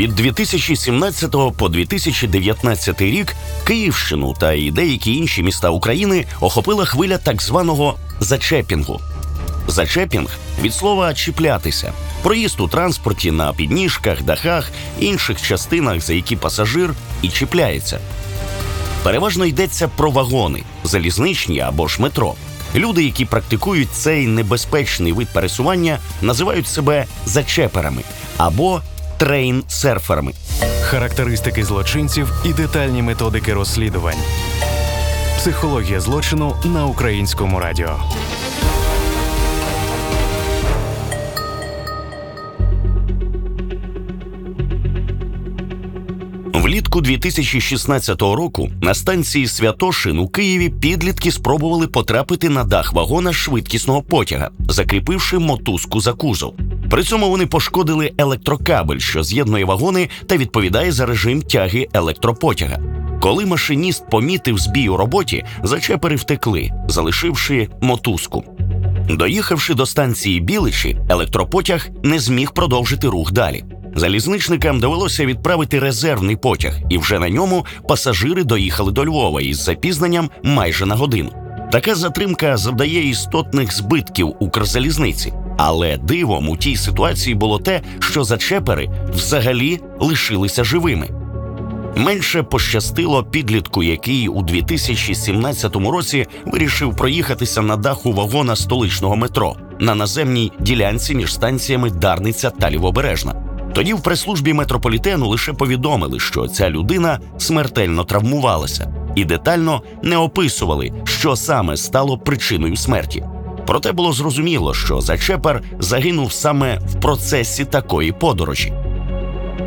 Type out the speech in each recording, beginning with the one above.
Від 2017 по 2019 рік Київщину та і деякі інші міста України охопила хвиля так званого зачепінгу. Зачепінг від слова чіплятися, проїзд у транспорті на підніжках, дахах, інших частинах, за які пасажир і чіпляється. Переважно йдеться про вагони, залізничні або ж метро. Люди, які практикують цей небезпечний вид пересування, називають себе зачеперами або трейн-серферами. Характеристики злочинців і детальні методики розслідувань. Психологія злочину на українському радіо. Влітку 2016 року на станції Святошин у Києві підлітки спробували потрапити на дах вагона швидкісного потяга, закріпивши мотузку за кузов. При цьому вони пошкодили електрокабель, що з'єднує вагони та відповідає за режим тяги електропотяга. Коли машиніст помітив збій у роботі, зачепери втекли, залишивши мотузку. Доїхавши до станції Біличі, електропотяг не зміг продовжити рух далі. Залізничникам довелося відправити резервний потяг, і вже на ньому пасажири доїхали до Львова із запізненням майже на годину. Така затримка завдає істотних збитків Укрзалізниці. Але дивом у тій ситуації було те, що зачепери взагалі лишилися живими. Менше пощастило підлітку, який у 2017 році вирішив проїхатися на даху вагона столичного метро на наземній ділянці між станціями Дарниця та Лівобережна. Тоді в прес-службі метрополітену лише повідомили, що ця людина смертельно травмувалася, і детально не описували, що саме стало причиною смерті. Проте було зрозуміло, що Зачепер загинув саме в процесі такої подорожі.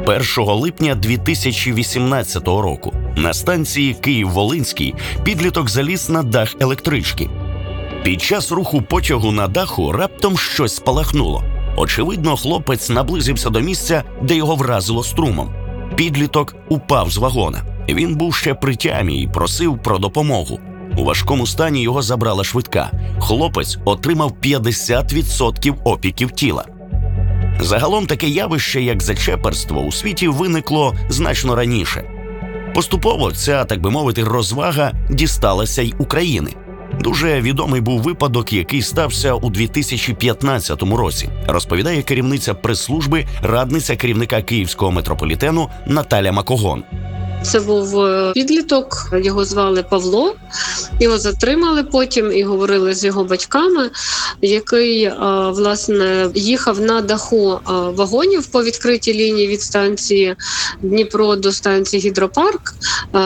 1 липня 2018 року на станції Київ-Волинський підліток заліз на дах електрички. Під час руху потягу на даху раптом щось спалахнуло. Очевидно, хлопець наблизився до місця, де його вразило струмом. Підліток упав з вагона. Він був ще при тямі і просив про допомогу. У важкому стані його забрала швидка. Хлопець отримав 50% опіків тіла. Загалом таке явище, як зачеперство, у світі виникло значно раніше. Поступово ця, так би мовити, розвага дісталася й України. Дуже відомий був випадок, який стався у 2015 році. Розповідає керівниця прес-служби, радниця керівника київського метрополітену Наталя Макогон. Це був е, підліток, його звали Павло. Його затримали потім і говорили з його батьками, який е, власне їхав на даху е, вагонів по відкритій лінії від станції Дніпро до станції Гідропарк,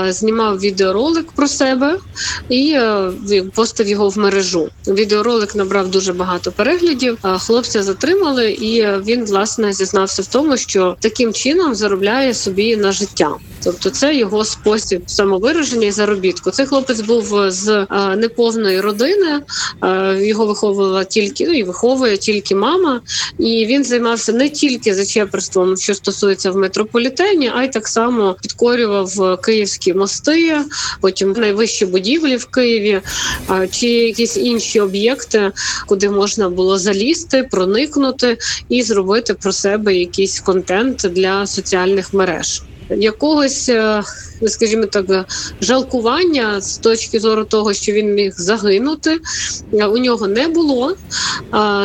знімав відеоролик про себе і постав його в мережу. Відеоролик набрав дуже багато переглядів. Хлопця затримали, і він власне зізнався в тому, що таким чином заробляє собі на життя. Тобто, це його спосіб самовираження і заробітку. Цей хлопець був з неповної родини, його виховувала тільки ну і виховує тільки мама, і він займався не тільки зачеперством, що стосується в метрополітені, а й так само підкорював київські мости, потім найвищі будівлі в Києві, чи якісь інші об'єкти, куди можна було залізти, проникнути і зробити про себе якийсь контент для соціальних мереж якогось, е, скажімо так, жалкування з точки зору того, що він міг загинути, у нього не було.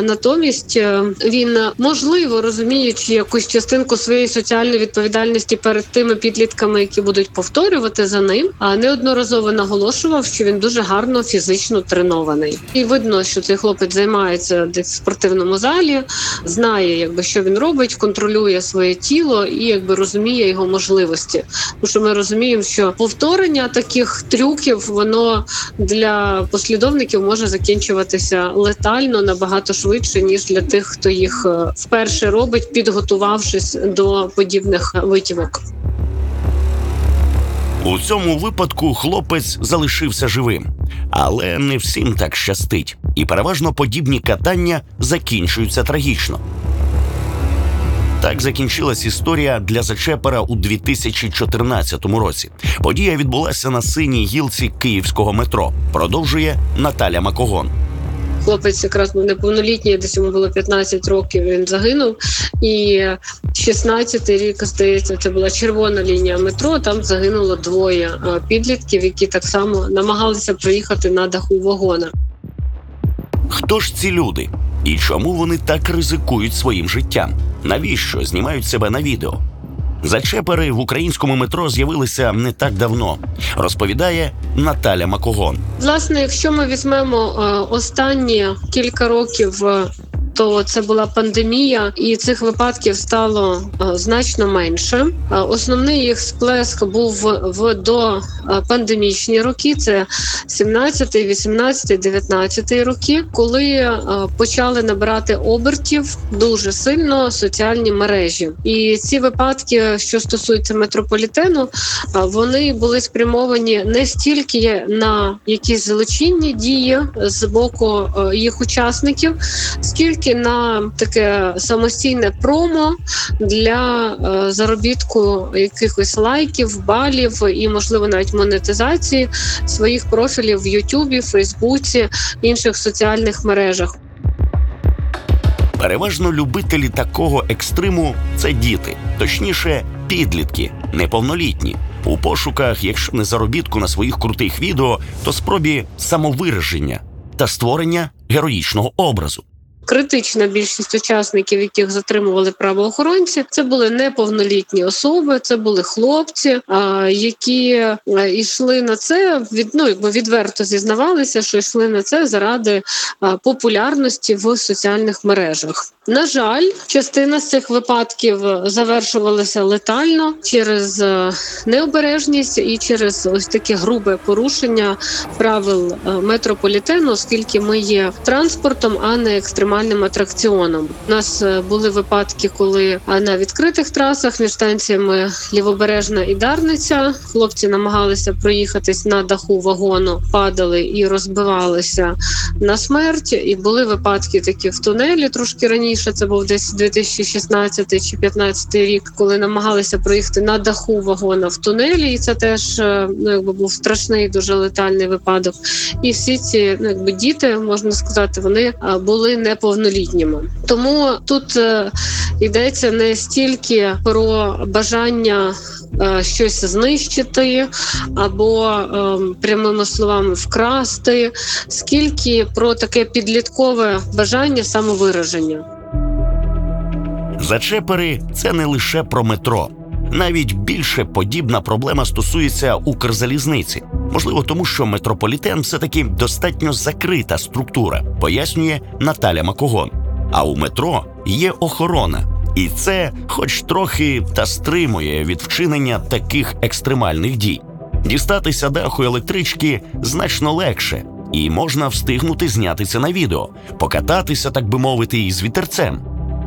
Натомість е, він можливо розуміючи якусь частинку своєї соціальної відповідальності перед тими підлітками, які будуть повторювати за ним, а неодноразово наголошував, що він дуже гарно фізично тренований, і видно, що цей хлопець займається десь в спортивному залі, знає, якби що він робить, контролює своє тіло і якби розуміє його можливості. Тому що ми розуміємо, що повторення таких трюків воно для послідовників може закінчуватися летально набагато швидше ніж для тих, хто їх е, вперше робить, підготувавшись до подібних витівок. У цьому випадку хлопець залишився живим, але не всім так щастить, і переважно подібні катання закінчуються трагічно. Так закінчилась історія для зачепера у 2014 році. Подія відбулася на синій гілці київського метро. Продовжує Наталя Макогон. Хлопець якраз був неповнолітній, десь йому було 15 років. Він загинув. І 16-й рік здається, це була червона лінія метро. Там загинуло двоє підлітків, які так само намагалися проїхати на даху вагона. Хто ж ці люди? І чому вони так ризикують своїм життям? Навіщо знімають себе на відео? Зачепери в українському метро з'явилися не так давно, розповідає Наталя Макогон. Власне, якщо ми візьмемо останні кілька років то це була пандемія, і цих випадків стало е, значно менше. Е, основний їх сплеск був в до е, пандемічні роки. Це 17, 18, 19 роки, коли почали набирати обертів дуже сильно соціальні мережі. І ці випадки, що стосуються метрополітену, вони були спрямовані не стільки на якісь злочинні дії з боку їх учасників, скільки тільки на таке самостійне промо для е, заробітку якихось лайків, балів і, можливо, навіть монетизації своїх профілів в Ютубі, Фейсбуці, інших соціальних мережах. Переважно любителі такого екстриму це діти, точніше, підлітки, неповнолітні. У пошуках, якщо не заробітку на своїх крутих відео, то спробі самовираження та створення героїчного образу. Критична більшість учасників, яких затримували правоохоронці, це були неповнолітні особи, це були хлопці, які йшли на це від ну, якби відверто зізнавалися, що йшли на це заради популярності в соціальних мережах. На жаль, частина з цих випадків завершувалася летально через е, необережність і через ось таке грубе порушення правил е, метрополітену, оскільки ми є транспортом, а не екстремальним атракціоном. У нас були випадки, коли на відкритих трасах між станціями Лівобережна і Дарниця хлопці намагалися проїхатись на даху вагону, падали і розбивалися на смерть. І були випадки такі в тунелі трошки раніше це був десь 2016 чи 2015 рік, коли намагалися проїхати на даху вагона в тунелі, і це теж ну якби був страшний, дуже летальний випадок. І всі ці ну якби діти можна сказати, вони були неповнолітніми. Тому тут е, йдеться не стільки про бажання. Щось знищити або е, прямими словами вкрасти, скільки про таке підліткове бажання самовираження. Зачепери це не лише про метро. Навіть більше подібна проблема стосується Укрзалізниці. Можливо, тому що метрополітен все таки достатньо закрита структура, пояснює Наталя Макогон. А у метро є охорона, і це, хоч трохи, та стримує від вчинення таких екстремальних дій. Дістатися даху електрички значно легше, і можна встигнути знятися на відео, покататися, так би мовити, із вітерцем.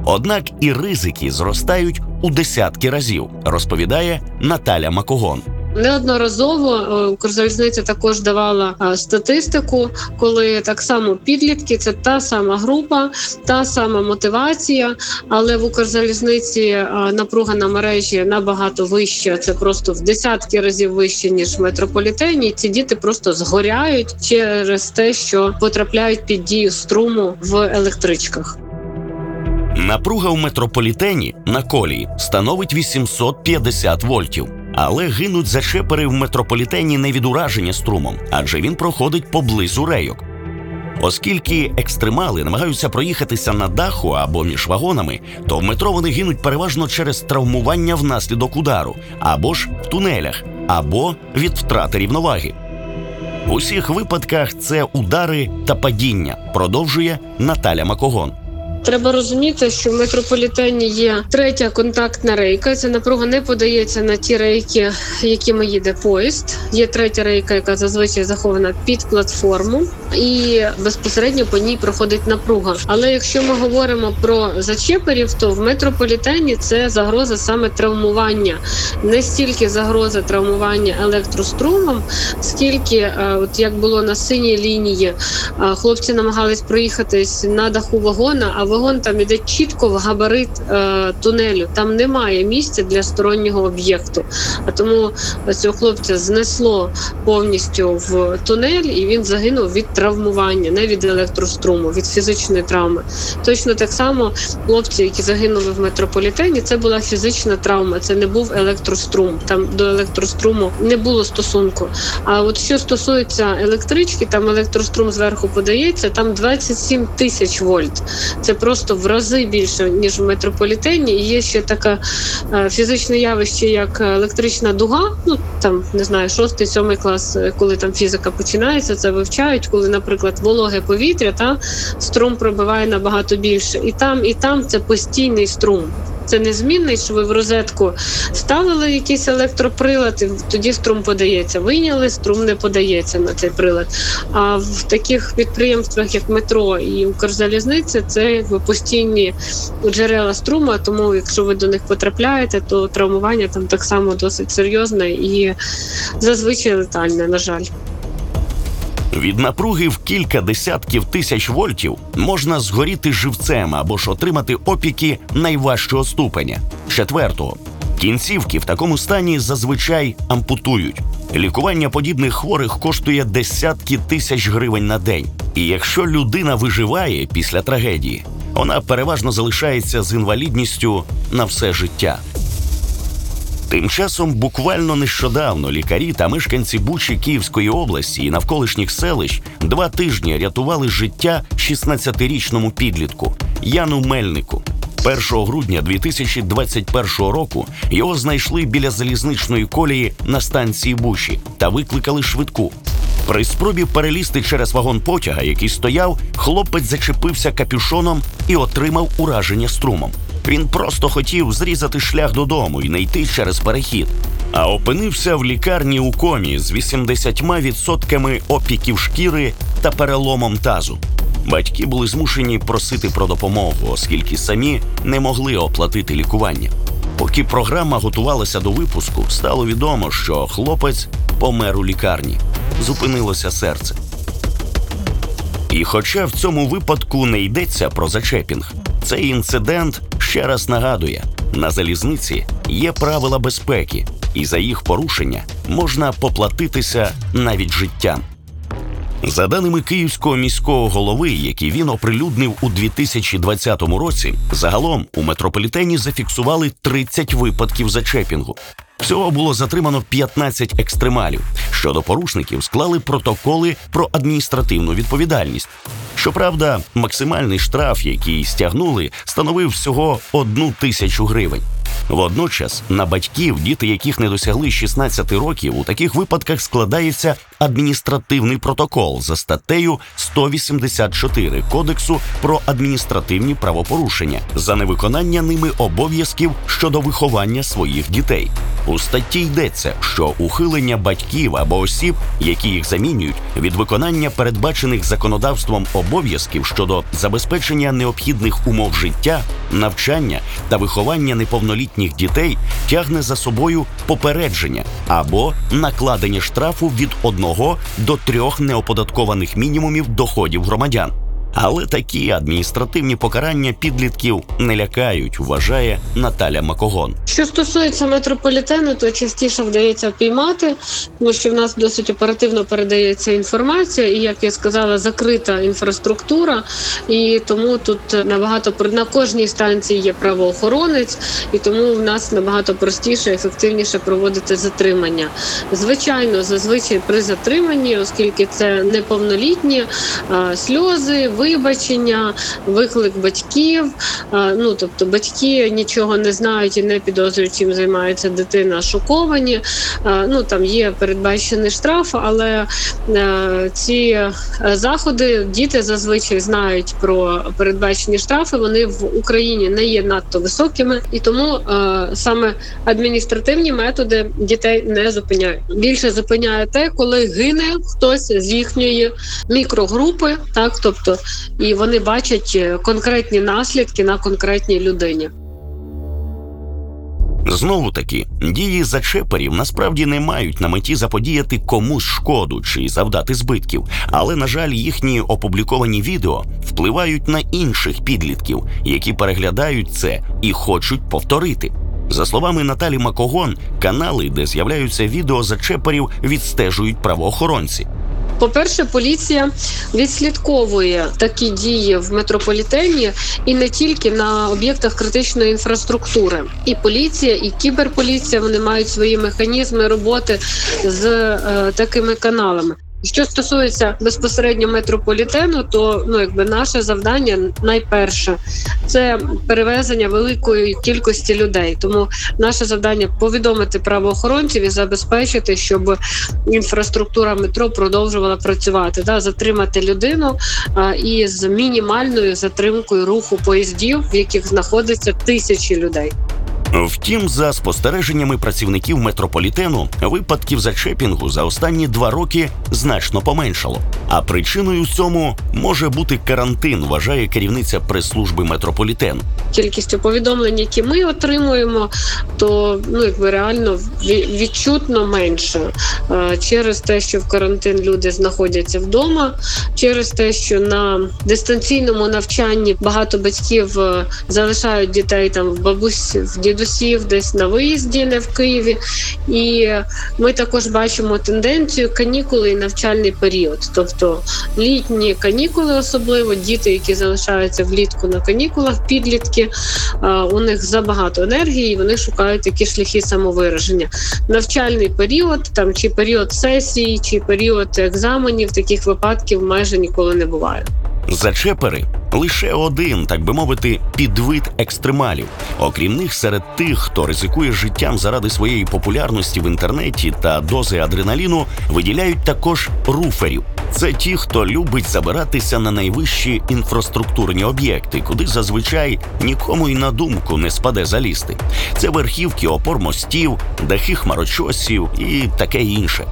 Однак і ризики зростають у десятки разів, розповідає Наталя Макогон. Неодноразово е, Укрзалізниця також давала е, статистику, коли так само підлітки це та сама група, та сама мотивація, але в Укрзалізниці е, напруга на мережі набагато вища. Це просто в десятки разів вище ніж в метрополітені. Ці діти просто згоряють через те, що потрапляють під дію струму в електричках. Напруга у метрополітені на колії становить 850 вольтів. Але гинуть зачепери в метрополітені не від ураження струмом, адже він проходить поблизу рейок. Оскільки екстремали намагаються проїхатися на даху або між вагонами, то в метро вони гинуть переважно через травмування внаслідок удару, або ж в тунелях, або від втрати рівноваги. В усіх випадках це удари та падіння, продовжує Наталя Макогон. Треба розуміти, що в метрополітені є третя контактна рейка. Ця напруга не подається на ті рейки, якими їде поїзд. Є третя рейка, яка зазвичай захована під платформу, і безпосередньо по ній проходить напруга. Але якщо ми говоримо про зачеперів, то в метрополітені це загроза саме травмування, не стільки загроза травмування електрострумом, скільки е, от як було на синій лінії, е, хлопці намагались проїхатись на даху вагона. а вагон там іде чітко в габарит е, тунелю. Там немає місця для стороннього об'єкту. А тому цього хлопця знесло повністю в тунель, і він загинув від травмування, не від електроструму, від фізичної травми. Точно так само хлопці, які загинули в метрополітені, це була фізична травма, це не був електрострум. Там до електроструму не було стосунку. А от що стосується електрички, там електрострум зверху подається, там 27 тисяч вольт. Це просто в рази більше ніж в метрополітені. І є ще таке фізичне явище, як електрична дуга. Ну там не знаю, шостий, сьомий клас, е, коли там фізика починається, це вивчають, коли, наприклад, вологе повітря, та струм пробиває набагато більше. І там, і там це постійний струм. Це незмінний, що ви в розетку ставили якийсь електроприлад, і тоді струм подається. Вийняли, струм не подається на цей прилад. А в таких підприємствах, як метро і Укрзалізниця, це якби постійні джерела струму. Тому, якщо ви до них потрапляєте, то травмування там так само досить серйозне і зазвичай летальне, на жаль. Від напруги в кілька десятків тисяч вольтів можна згоріти живцем або ж отримати опіки найважчого ступеня четвертого. Кінцівки в такому стані зазвичай ампутують. Лікування подібних хворих коштує десятки тисяч гривень на день. І якщо людина виживає після трагедії, вона переважно залишається з інвалідністю на все життя. Тим часом буквально нещодавно лікарі та мешканці Бучі Київської області і навколишніх селищ два тижні рятували життя 16-річному підлітку Яну Мельнику. 1 грудня 2021 року його знайшли біля залізничної колії на станції Бучі та викликали швидку. При спробі перелізти через вагон потяга, який стояв, хлопець зачепився капюшоном і отримав ураження струмом. Він просто хотів зрізати шлях додому і не йти через перехід, а опинився в лікарні у комі з 80% опіків шкіри та переломом тазу. Батьки були змушені просити про допомогу, оскільки самі не могли оплатити лікування. Поки програма готувалася до випуску, стало відомо, що хлопець помер у лікарні. Зупинилося серце. І хоча в цьому випадку не йдеться про зачепінг, цей інцидент ще раз нагадує: на залізниці є правила безпеки, і за їх порушення можна поплатитися навіть життям. За даними київського міського голови, які він оприлюднив у 2020 році, загалом у метрополітені зафіксували 30 випадків зачепінгу. Всього було затримано 15 екстремалів. Щодо порушників склали протоколи про адміністративну відповідальність. Щоправда, максимальний штраф, який стягнули, становив всього одну тисячу гривень. Водночас на батьків, діти яких не досягли 16 років, у таких випадках складається адміністративний протокол за статтею 184 Кодексу про адміністративні правопорушення за невиконання ними обов'язків щодо виховання своїх дітей. У статті йдеться, що ухилення батьків або осіб, які їх замінюють, від виконання передбачених законодавством обов'язків щодо забезпечення необхідних умов життя, навчання та виховання неповнолітніх дітей тягне за собою попередження або накладення штрафу від 1 до 3 неоподаткованих мінімумів доходів громадян. Але такі адміністративні покарання підлітків не лякають, вважає Наталя Макогон. Що стосується метрополітену, то частіше вдається впіймати, тому що в нас досить оперативно передається інформація, і як я сказала, закрита інфраструктура, і тому тут набагато на кожній станції є правоохоронець, і тому в нас набагато простіше, ефективніше проводити затримання. Звичайно, зазвичай при затриманні, оскільки це неповнолітні сльози вибачення, виклик батьків. Ну тобто батьки нічого не знають і не підозрюють, чим займається дитина. Шоковані. Ну там є передбачений штраф, але ці заходи діти зазвичай знають про передбачені штрафи. Вони в Україні не є надто високими, і тому саме адміністративні методи дітей не зупиняють. Більше зупиняє те, коли гине хтось з їхньої мікрогрупи, так тобто і вони бачать конкретні наслідки на конкретній людині. Знову таки, дії зачеперів насправді не мають на меті заподіяти комусь шкоду чи завдати збитків, але на жаль, їхні опубліковані відео впливають на інших підлітків, які переглядають це і хочуть повторити. За словами Наталі Макогон, канали, де з'являються відео зачеперів, відстежують правоохоронці. По-перше, поліція відслідковує такі дії в метрополітені і не тільки на об'єктах критичної інфраструктури. І поліція, і кіберполіція вони мають свої механізми роботи з е, такими каналами. Що стосується безпосередньо метрополітену, то ну якби наше завдання найперше це перевезення великої кількості людей. Тому наше завдання повідомити правоохоронців і забезпечити, щоб інфраструктура метро продовжувала працювати, да, затримати людину а, і з мінімальною затримкою руху поїздів, в яких знаходиться тисячі людей. Втім, за спостереженнями працівників метрополітену, випадків зачепінгу за останні два роки значно поменшало. А причиною цьому може бути карантин, вважає керівниця прес-служби метрополітену. Кількістю повідомлень, які ми отримуємо, то ну якби реально відчутно менше е, через те, що в карантин люди знаходяться вдома, через те, що на дистанційному навчанні багато батьків е, залишають дітей там в бабусь в дідусь дідусів десь на виїзді, не в Києві. І ми також бачимо тенденцію канікули і навчальний період. Тобто літні канікули, особливо діти, які залишаються влітку на канікулах, підлітки у них забагато енергії, і вони шукають такі шляхи самовираження. Навчальний період, там чи період сесії, чи період екзаменів, таких випадків майже ніколи не буває. Зачепери лише один, так би мовити, підвид екстремалів. Окрім них, серед тих, хто ризикує життям заради своєї популярності в інтернеті та дози адреналіну, виділяють також руферів. Це ті, хто любить забиратися на найвищі інфраструктурні об'єкти, куди зазвичай нікому й на думку не спаде залізти. Це верхівки опор мостів, дахи хмарочосів і таке інше.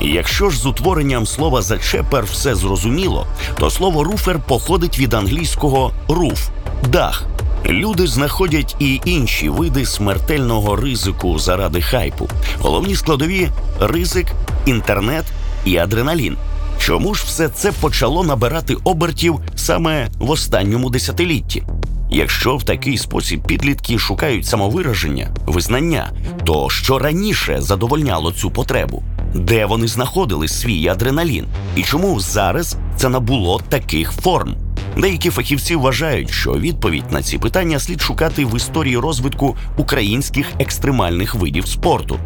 Якщо ж з утворенням слова зачепер все зрозуміло, то слово руфер походить від англійського руф дах. Люди знаходять і інші види смертельного ризику заради хайпу. Головні складові ризик, інтернет і адреналін. Чому ж все це почало набирати обертів саме в останньому десятилітті? Якщо в такий спосіб підлітки шукають самовираження, визнання, то що раніше задовольняло цю потребу? де вони знаходили свій адреналін, і чому зараз це набуло таких форм. Деякі фахівці вважають, що відповідь на ці питання слід шукати в історії розвитку українських екстремальних видів спорту.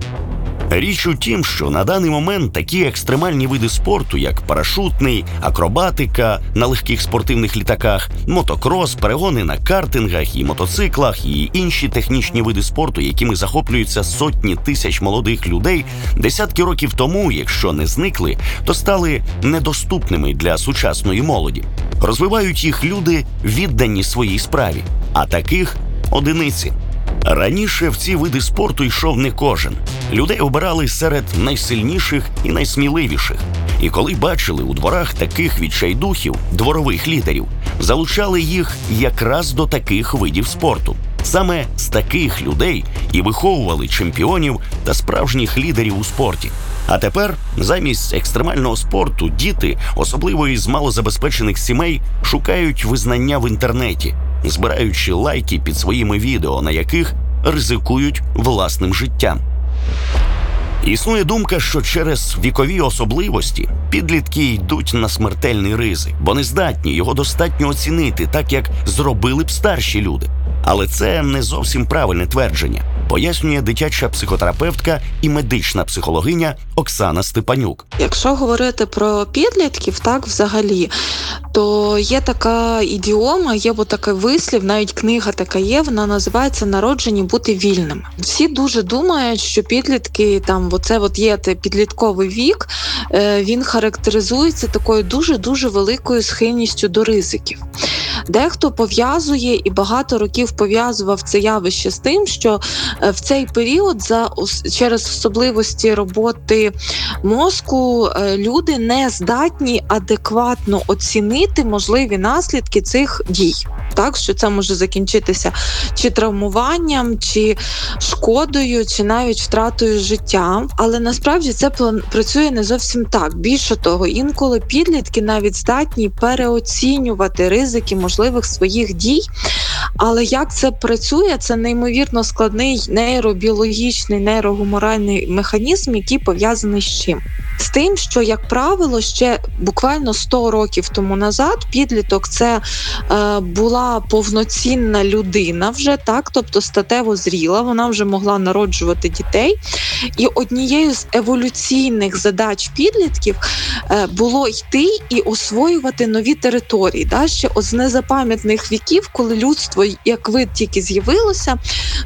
Річ у тім, що на даний момент такі екстремальні види спорту, як парашутний, акробатика на легких спортивних літаках, мотокрос, перегони на картингах і мотоциклах, і інші технічні види спорту, якими захоплюються сотні тисяч молодих людей, десятки років тому, якщо не зникли, то стали недоступними для сучасної молоді. Розвивають їх люди, віддані своїй справі, а таких одиниці. Раніше в ці види спорту йшов не кожен. Людей обирали серед найсильніших і найсміливіших. І коли бачили у дворах таких відчайдухів, дворових лідерів, залучали їх якраз до таких видів спорту. Саме з таких людей і виховували чемпіонів та справжніх лідерів у спорті. А тепер замість екстремального спорту діти, особливо із малозабезпечених сімей, шукають визнання в інтернеті, збираючи лайки під своїми відео, на яких ризикують власним життям. Існує думка, що через вікові особливості підлітки йдуть на смертельний ризик, бо не здатні його достатньо оцінити, так як зробили б старші люди. Але це не зовсім правильне твердження, пояснює дитяча психотерапевтка і медична психологиня Оксана Степанюк. Якщо говорити про підлітків, так взагалі, то є така ідіома, є бо такий вислів, навіть книга така є. Вона називається Народжені бути вільними. Всі дуже думають, що підлітки там, оце от є підлітковий вік, е, він характеризується такою дуже дуже великою схильністю до ризиків. Дехто пов'язує і багато років пов'язував це явище з тим, що в цей період за через особливості роботи мозку е, люди не здатні адекватно оцінити можливі наслідки цих дій. так що це може закінчитися чи травмуванням, чи шкодою, чи навіть втратою життя. Але насправді це працює не зовсім так. Більше того, інколи підлітки навіть здатні переоцінювати ризики можливих своїх дій. Але як це працює, це неймовірно складний нейробіологічний, нейрогуморальний механізм, який пов'язаний з чим? З тим, що, як правило, ще буквально 100 років тому назад підліток це е, була повноцінна людина вже так, тобто статево зріла, вона вже могла народжувати дітей. І однією з еволюційних задач підлітків е, було йти і освоювати нові території. Да? Ще з незапам'ятних віків, коли людство, як вид тільки з'явилося,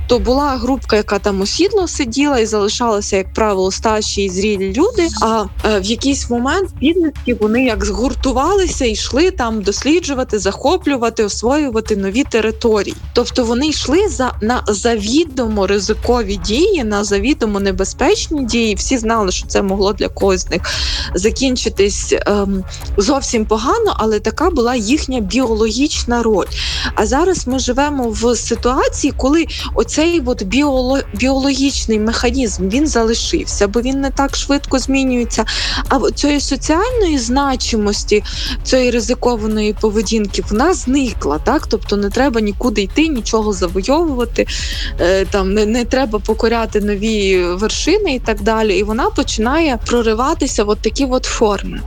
то була групка, яка там осідло сиділа і залишалася, як правило, старші і зрілі люди. А е, в якийсь момент підлітки вони як згуртувалися йшли там досліджувати, захоплювати, освоювати нові території. Тобто вони йшли за на завідомо ризикові дії, на завідомо небезпечні дії. Всі знали, що це могло для когось з них закінчитись ем, зовсім погано, але така була їхня біологічна роль. А зараз ми живемо в ситуації, коли оцей от біоло, біологічний механізм він залишився, бо він не так швидко змінюється. А цієї соціальної значимості цієї ризикованої поведінки вона зникла. Так, тобто не треба нікуди йти, нічого завойовувати, е, там не, не треба покоряти нові вершини і так далі. І вона починає прориватися в от такі от форми.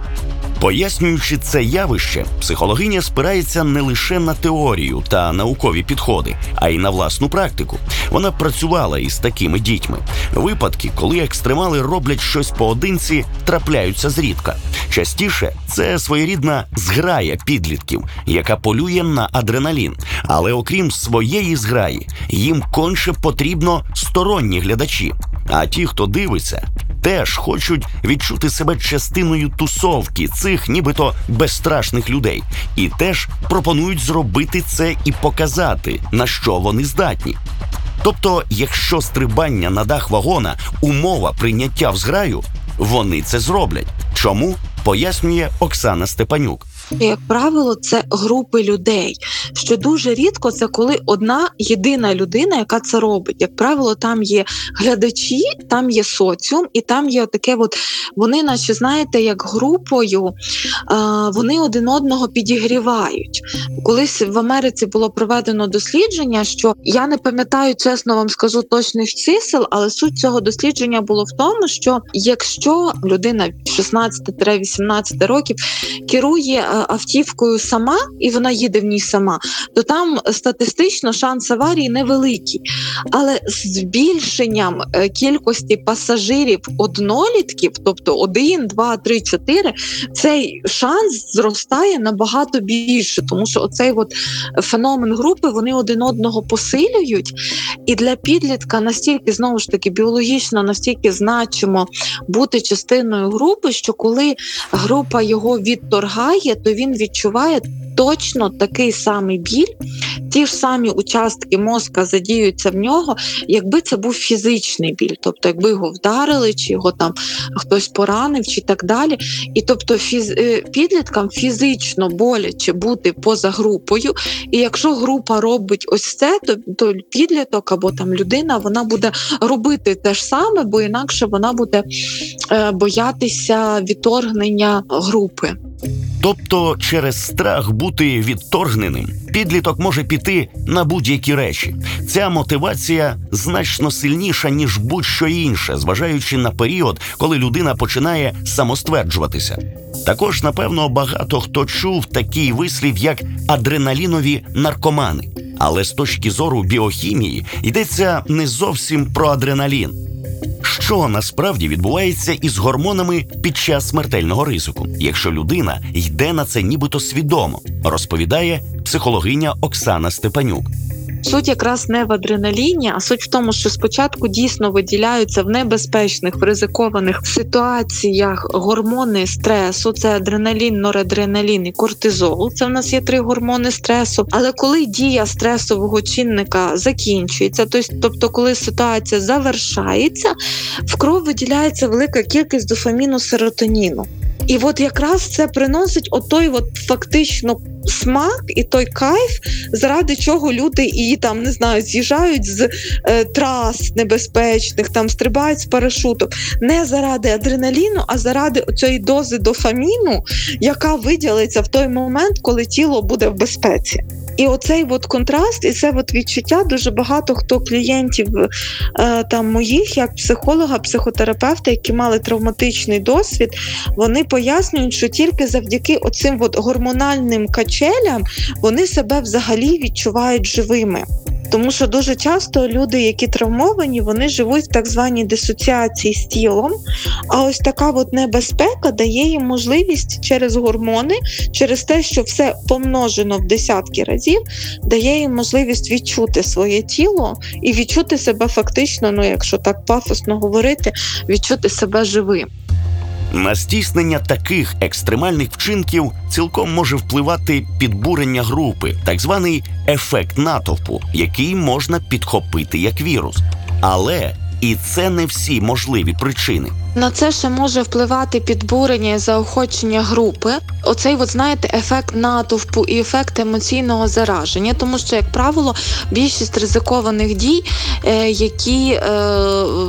Пояснюючи це явище, психологиня спирається не лише на теорію та наукові підходи, а й на власну практику. Вона працювала із такими дітьми. Випадки, коли екстремали роблять щось поодинці, трапляються зрідка. Частіше це своєрідна зграя підлітків, яка полює на адреналін. Але окрім своєї зграї, їм конче потрібно сторонні глядачі. А ті, хто дивиться, теж хочуть відчути себе частиною тусовки цих, нібито безстрашних людей, і теж пропонують зробити це і показати, на що вони здатні. Тобто, якщо стрибання на дах вагона умова прийняття в зграю, вони це зроблять. Чому пояснює Оксана Степанюк. Як правило, це групи людей. Що дуже рідко це коли одна єдина людина, яка це робить. Як правило, там є глядачі, там є соціум, і там є таке, от вони, наче знаєте, як групою вони один одного підігрівають. Колись в Америці було проведено дослідження, що я не пам'ятаю, чесно вам скажу точних чисел, але суть цього дослідження було в тому, що якщо людина 16-18 років керує автівкою сама і вона їде в ній сама, то там статистично шанс аварії невеликий. Але збільшенням е, кількості пасажирів однолітків, тобто 1, 2, 3, 4, цей шанс зростає набагато більше, тому що оцей от феномен групи вони один одного посилюють. І для підлітка настільки знову ж таки біологічно настільки значимо бути частиною групи, що коли група його відторгає, то він відчуває точно такий самий біль, ті ж самі участки мозка задіються в нього, якби це був фізичний біль, тобто якби його вдарили, чи його там хтось поранив, чи так далі. І тобто фіз... Е, підліткам фізично боляче бути поза групою. І якщо група робить ось це, то, то підліток або там людина вона буде робити те ж саме, бо інакше вона буде е, боятися відторгнення групи. Тобто, через страх бути відторгненим, підліток може піти на будь-які речі. Ця мотивація значно сильніша ніж будь-що інше, зважаючи на період, коли людина починає самостверджуватися. Також, напевно, багато хто чув такий вислів, як адреналінові наркомани. Але з точки зору біохімії йдеться не зовсім про адреналін що насправді відбувається із гормонами під час смертельного ризику, якщо людина йде на це нібито свідомо, розповідає психологиня Оксана Степанюк. Суть якраз не в адреналіні, а суть в тому, що спочатку дійсно виділяються в небезпечних, в ризикованих ситуаціях гормони стресу. Це адреналін, норадреналін і кортизол. Це в нас є три гормони стресу. Але коли дія стресового чинника закінчується, тобто, коли ситуація завершається, в кров виділяється велика кількість дофаміну серотоніну. І от якраз це приносить отой от фактично смак і той кайф, заради чого люди і там не знаю, з'їжджають з е, трас небезпечних, там стрибають з парашуток. Не заради адреналіну, а заради цієї дози дофаміну, яка виділиться в той момент, коли тіло буде в безпеці. І оцей от контраст, і це от відчуття дуже багато хто клієнтів е, там моїх, як психолога, психотерапевта, які мали травматичний досвід, вони пояснюють, що тільки завдяки оцим от гормональним качелям вони себе взагалі відчувають живими. Тому що дуже часто люди, які травмовані, вони живуть в так званій дисоціації з тілом. А ось така от небезпека дає їм можливість через гормони, через те, що все помножено в десятки разів, дає їм можливість відчути своє тіло і відчути себе фактично, ну якщо так пафосно говорити, відчути себе живим. На здійснення таких екстремальних вчинків цілком може впливати підбурення групи, так званий ефект натовпу, який можна підхопити як вірус. Але і це не всі можливі причини. На це ще може впливати підбурення і заохочення групи. Оцей, от знаєте, ефект натовпу і ефект емоційного зараження, тому що, як правило, більшість ризикованих дій, е, які е,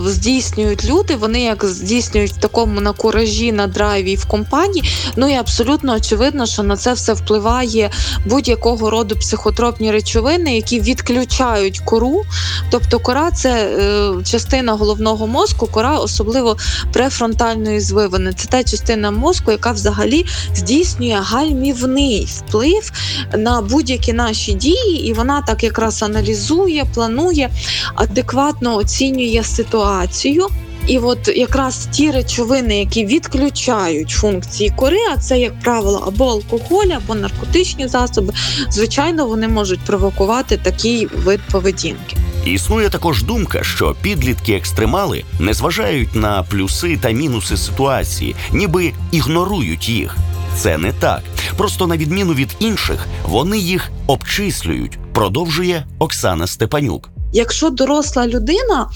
здійснюють люди, вони як здійснюють в такому на куражі, на драйві в компанії. Ну і абсолютно очевидно, що на це все впливає будь-якого роду психотропні речовини, які відключають кору. Тобто, кора це е, частина головного мозку, кора особливо префронтальної звивини. Це та частина мозку, яка взагалі здійснює гальмівний вплив на будь-які наші дії, і вона так якраз аналізує, планує, адекватно оцінює ситуацію. І от якраз ті речовини, які відключають функції кори, а це, як правило, або алкоголь, або наркотичні засоби, звичайно, вони можуть провокувати такий вид поведінки. Існує також думка, що підлітки-екстремали не зважають на плюси та мінуси ситуації, ніби ігнорують їх. Це не так. Просто на відміну від інших, вони їх обчислюють. Продовжує Оксана Степанюк. Якщо доросла людина,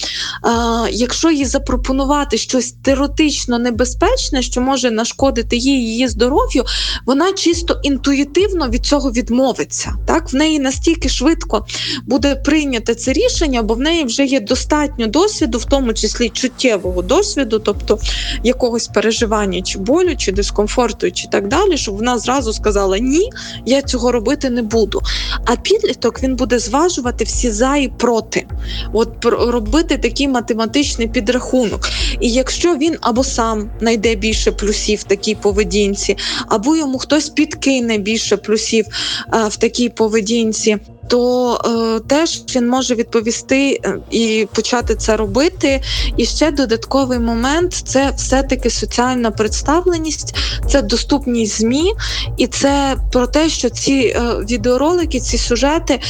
якщо їй запропонувати щось теоретично небезпечне, що може нашкодити їй її здоров'ю, вона чисто інтуїтивно від цього відмовиться. Так в неї настільки швидко буде прийнято це рішення, бо в неї вже є достатньо досвіду, в тому числі чуттєвого досвіду, тобто якогось переживання чи болю, чи дискомфорту, чи так далі, щоб вона зразу сказала Ні, я цього робити не буду. А підліток він буде зважувати всі за і проти проти, от робити такий математичний підрахунок. І якщо він або сам знайде більше плюсів в такій поведінці, або йому хтось підкине більше плюсів а, в такій поведінці то е, теж він може відповісти е, і почати це робити. І ще додатковий момент це все-таки соціальна представленість, це доступність змі, і це про те, що ці е, відеоролики, ці сюжети е,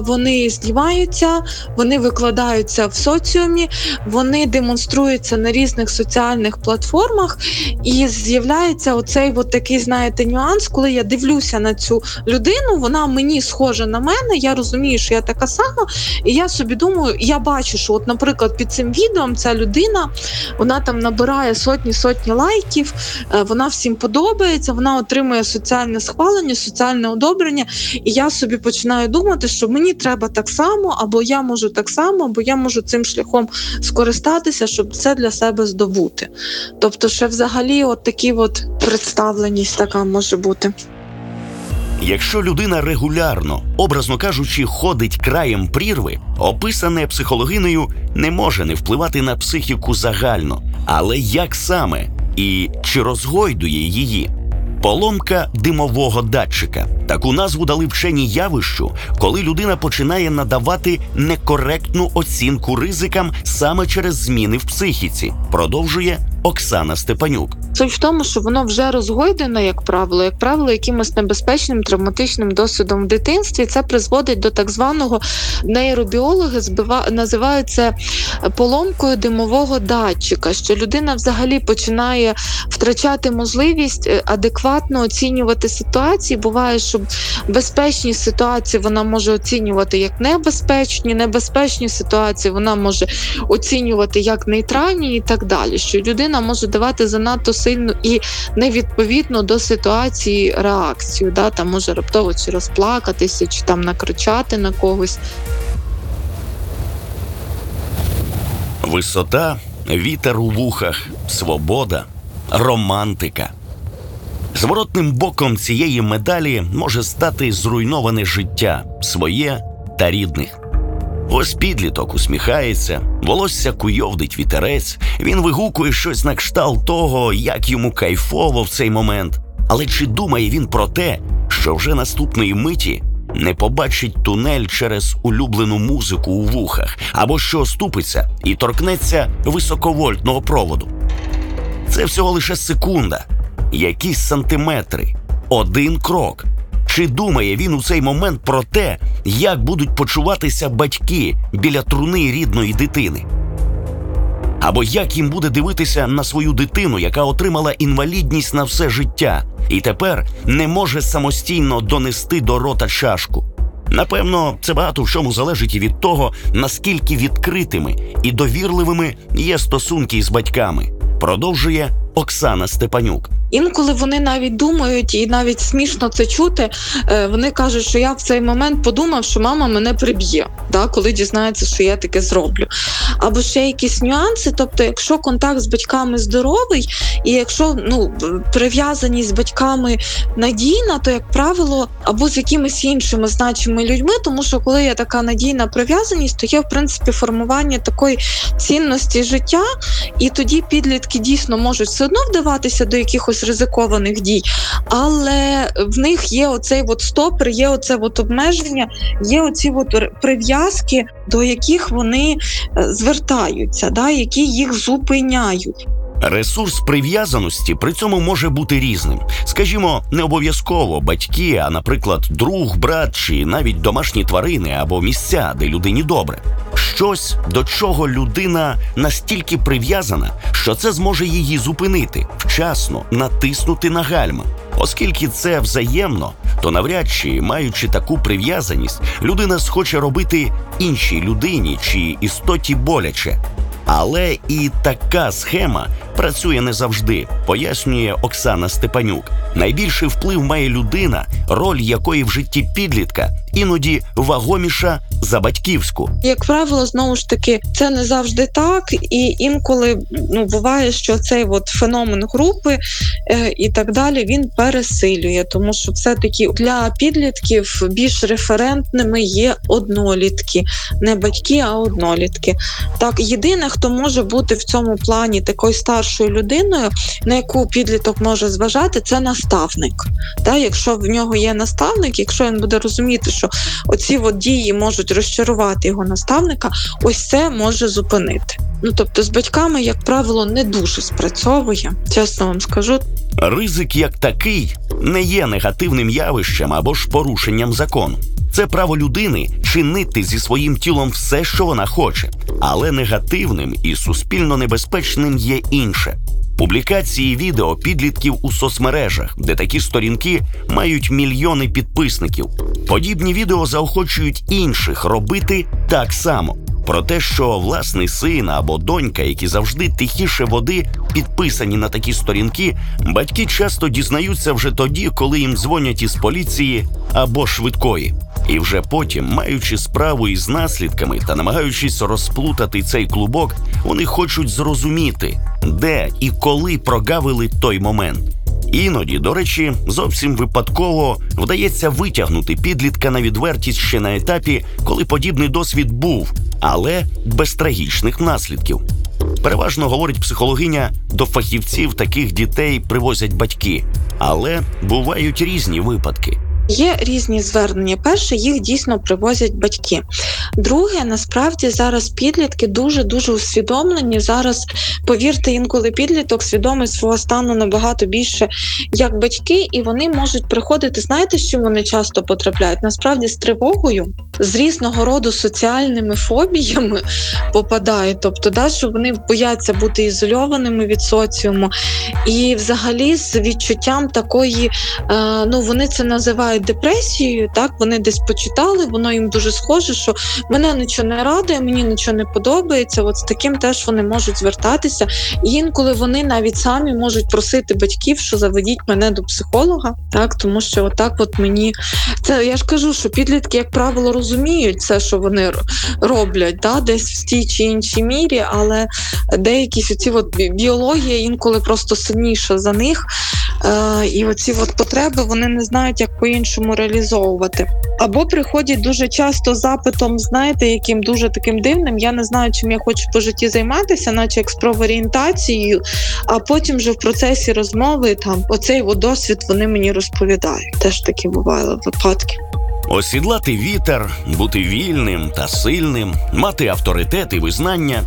вони знімаються, вони викладаються в соціумі, вони демонструються на різних соціальних платформах, і з'являється оцей от такий, знаєте, нюанс, коли я дивлюся на цю людину, вона мені схожа на мене мене, я розумію, що я така сама, і я собі думаю, я бачу, що, от, наприклад, під цим відео ця людина вона там набирає сотні сотні лайків, е, вона всім подобається, вона отримує соціальне схвалення, соціальне одобрення. І я собі починаю думати, що мені треба так само, або я можу так само, або я можу цим шляхом скористатися, щоб це для себе здобути. Тобто, ще взагалі, от такі от представленість така може бути. Якщо людина регулярно, образно кажучи, ходить краєм прірви, описане психологинею не може не впливати на психіку загально, але як саме і чи розгойдує її? Поломка димового датчика. Таку назву дали вчені явищу, коли людина починає надавати некоректну оцінку ризикам саме через зміни в психіці. Продовжує Оксана Степанюк. Суть в тому, що воно вже розгойдено, як правило, як правило, якимось небезпечним травматичним досвідом в дитинстві. Це призводить до так званого нейробіологи називають це поломкою димового датчика, що людина взагалі починає втрачати можливість е, адекватно оцінювати ситуації. Буває, що безпечні ситуації вона може оцінювати як небезпечні, небезпечні ситуації вона може оцінювати як нейтральні і так далі. Що людина може давати занадто сильну і невідповідну до ситуації реакцію. Да? Там може раптово чи розплакатися, чи там накричати на когось. Висота, вітер у вухах, свобода, романтика. Зворотним боком цієї медалі може стати зруйноване життя своє та рідних. Ось підліток усміхається, волосся куйовдить вітерець, він вигукує щось на кшталт того, як йому кайфово в цей момент. Але чи думає він про те, що вже наступної миті не побачить тунель через улюблену музику у вухах, або що оступиться і торкнеться високовольтного проводу? Це всього лише секунда, якісь сантиметри, один крок. Чи думає він у цей момент про те, як будуть почуватися батьки біля труни рідної дитини? Або як їм буде дивитися на свою дитину, яка отримала інвалідність на все життя, і тепер не може самостійно донести до рота чашку? Напевно, це багато в чому залежить і від того, наскільки відкритими і довірливими є стосунки з батьками. Продовжує Оксана Степанюк. Інколи вони навіть думають, і навіть смішно це чути. е, Вони кажуть, що я в цей момент подумав, що мама мене приб'є, да, коли дізнається, що я таке зроблю. Або ще якісь нюанси. Тобто, якщо контакт з батьками здоровий, і якщо ну прив'язаність з батьками надійна, то як правило, або з якимись іншими значими людьми, тому що коли є така надійна прив'язаність, то є в принципі формування такої цінності життя, і тоді підлітки дійсно можуть все одно вдаватися до якихось ризикованих дій, але в них є оцей от стопер, є оце от обмеження, є оці от прив'язки, до яких вони е, звертаються, да, які їх зупиняють. Ресурс прив'язаності при цьому може бути різним. Скажімо, не обов'язково батьки, а, наприклад, друг, брат чи навіть домашні тварини або місця, де людині добре. Щось, до чого людина настільки прив'язана, що це зможе її зупинити, вчасно натиснути на гальма. Оскільки це взаємно, то навряд чи, маючи таку прив'язаність, людина схоче робити іншій людині чи істоті боляче. Але і така схема працює не завжди, пояснює Оксана Степанюк. Найбільший вплив має людина, роль якої в житті підлітка іноді вагоміша за батьківську. Як правило, знову ж таки, це не завжди так, і інколи ну буває, що цей от феномен групи е, і так далі він пересилює, тому що все таки для підлітків більш референтними є однолітки, не батьки, а однолітки. Так, єдине, хто може бути в цьому плані такою старшою людиною, на яку підліток може зважати, це наставник. Та, якщо в нього є наставник, якщо він буде розуміти, що оці от дії можуть розчарувати його наставника, ось це може зупинити. Ну тобто з батьками, як правило, не дуже спрацьовує, чесно вам скажу. Ризик як такий не є негативним явищем або ж порушенням закону. Це право людини чинити зі своїм тілом все, що вона хоче, але негативним і суспільно небезпечним є інше. Публікації відео підлітків у соцмережах, де такі сторінки мають мільйони підписників. Подібні відео заохочують інших робити так само. Про те, що власний син або донька, які завжди тихіше води, підписані на такі сторінки, батьки часто дізнаються вже тоді, коли їм дзвонять із поліції або швидкої. І вже потім, маючи справу із наслідками та намагаючись розплутати цей клубок, вони хочуть зрозуміти, де і коли прогавили той момент. Іноді, до речі, зовсім випадково вдається витягнути підлітка на відвертість ще на етапі, коли подібний досвід був, але без трагічних наслідків. Переважно говорить психологиня, до фахівців таких дітей привозять батьки, але бувають різні випадки. Є різні звернення. Перше, їх дійсно привозять батьки. Друге, насправді зараз підлітки дуже дуже усвідомлені. Зараз, повірте, інколи підліток свідомий свого стану набагато більше як батьки, і вони можуть приходити. Знаєте, чим вони часто потрапляють? Насправді з тривогою, з різного роду соціальними фобіями попадають. Тобто, да, що вони бояться бути ізольованими від соціуму, і взагалі з відчуттям такої, е, ну вони це називають депресією, так вони десь почитали, воно їм дуже схоже, що мене нічого не радує, мені нічого не подобається. От з таким теж вони можуть звертатися. І інколи вони навіть самі можуть просити батьків, що заведіть мене до психолога, так тому що отак, от мені це я ж кажу, що підлітки, як правило, розуміють це, що вони роблять, да, десь в тій чи іншій мірі, але деякі ці от біологія інколи просто сильніша за них. Е, і оці от потреби вони не знають, як по-іншому реалізовувати. Або приходять дуже часто запитом з знаєте, яким дуже таким дивним. Я не знаю, чим я хочу по житті займатися, наче як з проорієнтацією, а потім вже в процесі розмови там оцей досвід вони мені розповідають. Теж такі бували випадки. Осідлати вітер, бути вільним та сильним, мати авторитет і визнання.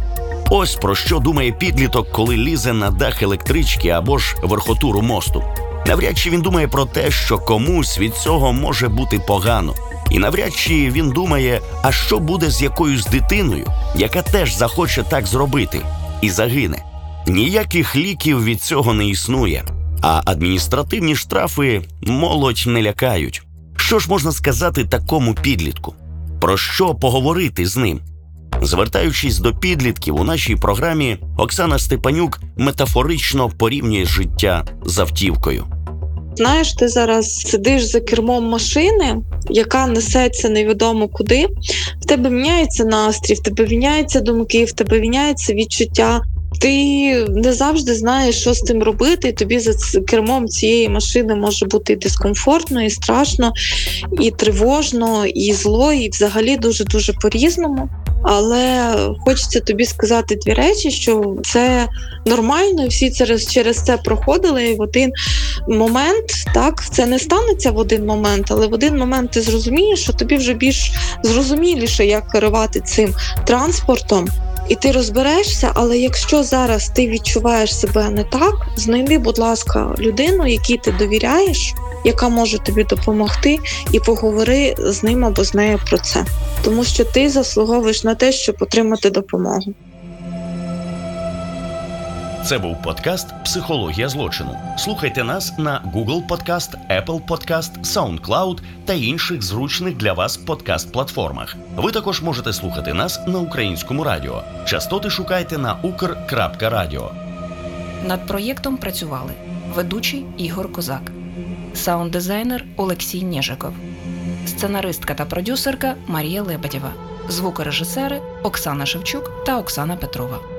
Ось про що думає підліток, коли лізе на дах електрички або ж верхотуру мосту. Навряд чи він думає про те, що комусь від цього може бути погано. І навряд чи він думає, а що буде з якоюсь дитиною, яка теж захоче так зробити, і загине. Ніяких ліків від цього не існує, а адміністративні штрафи молодь не лякають. Що ж можна сказати такому підлітку? Про що поговорити з ним? Звертаючись до підлітків у нашій програмі, Оксана Степанюк метафорично порівнює життя з автівкою. Знаєш, ти зараз сидиш за кермом машини, яка несеться невідомо куди. В тебе міняється настрій, в тебе міняються думки, в тебе міняється відчуття. Ти не завжди знаєш, що з тим робити, тобі за кермом цієї машини може бути і дискомфортно, і страшно, і тривожно, і зло, і взагалі дуже дуже по-різному. Але хочеться тобі сказати дві речі, що це нормально, всі через, через це проходили. І в один момент, так, це не станеться в один момент, але в один момент ти зрозумієш, що тобі вже більш зрозуміліше, як керувати цим транспортом. І ти розберешся, але якщо зараз ти відчуваєш себе не так, знайди, будь ласка, людину, якій ти довіряєш, яка може тобі допомогти, і поговори з ним або з нею про це, тому що ти заслуговуєш на те, щоб отримати допомогу. Це був подкаст Психологія злочину. Слухайте нас на Google Podcast, Apple Podcast, SoundCloud та інших зручних для вас подкаст-платформах. Ви також можете слухати нас на українському радіо. Частоти шукайте на ukr.radio. Над проєктом працювали ведучий Ігор Козак, саунд-дизайнер Олексій Нєжиков, сценаристка та продюсерка Марія Лебедєва, звукорежисери Оксана Шевчук та Оксана Петрова.